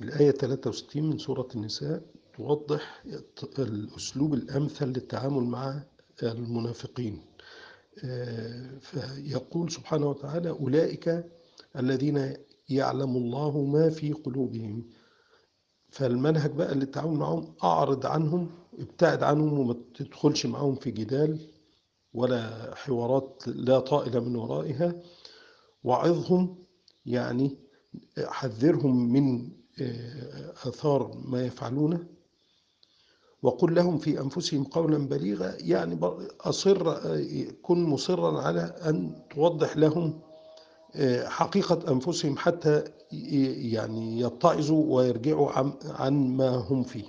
الآية 63 من سورة النساء توضح الأسلوب الأمثل للتعامل مع المنافقين. فيقول سبحانه وتعالى أولئك الذين يعلم الله ما في قلوبهم. فالمنهج بقى للتعامل معهم أعرض عنهم ابتعد عنهم وما تدخلش معهم في جدال ولا حوارات لا طائلة من ورائها. وعظهم يعني حذرهم من آثار ما يفعلونه وقل لهم في أنفسهم قولا بليغا يعني أصر كن مصرا على أن توضح لهم حقيقة أنفسهم حتى يعني يتعظوا ويرجعوا عن ما هم فيه.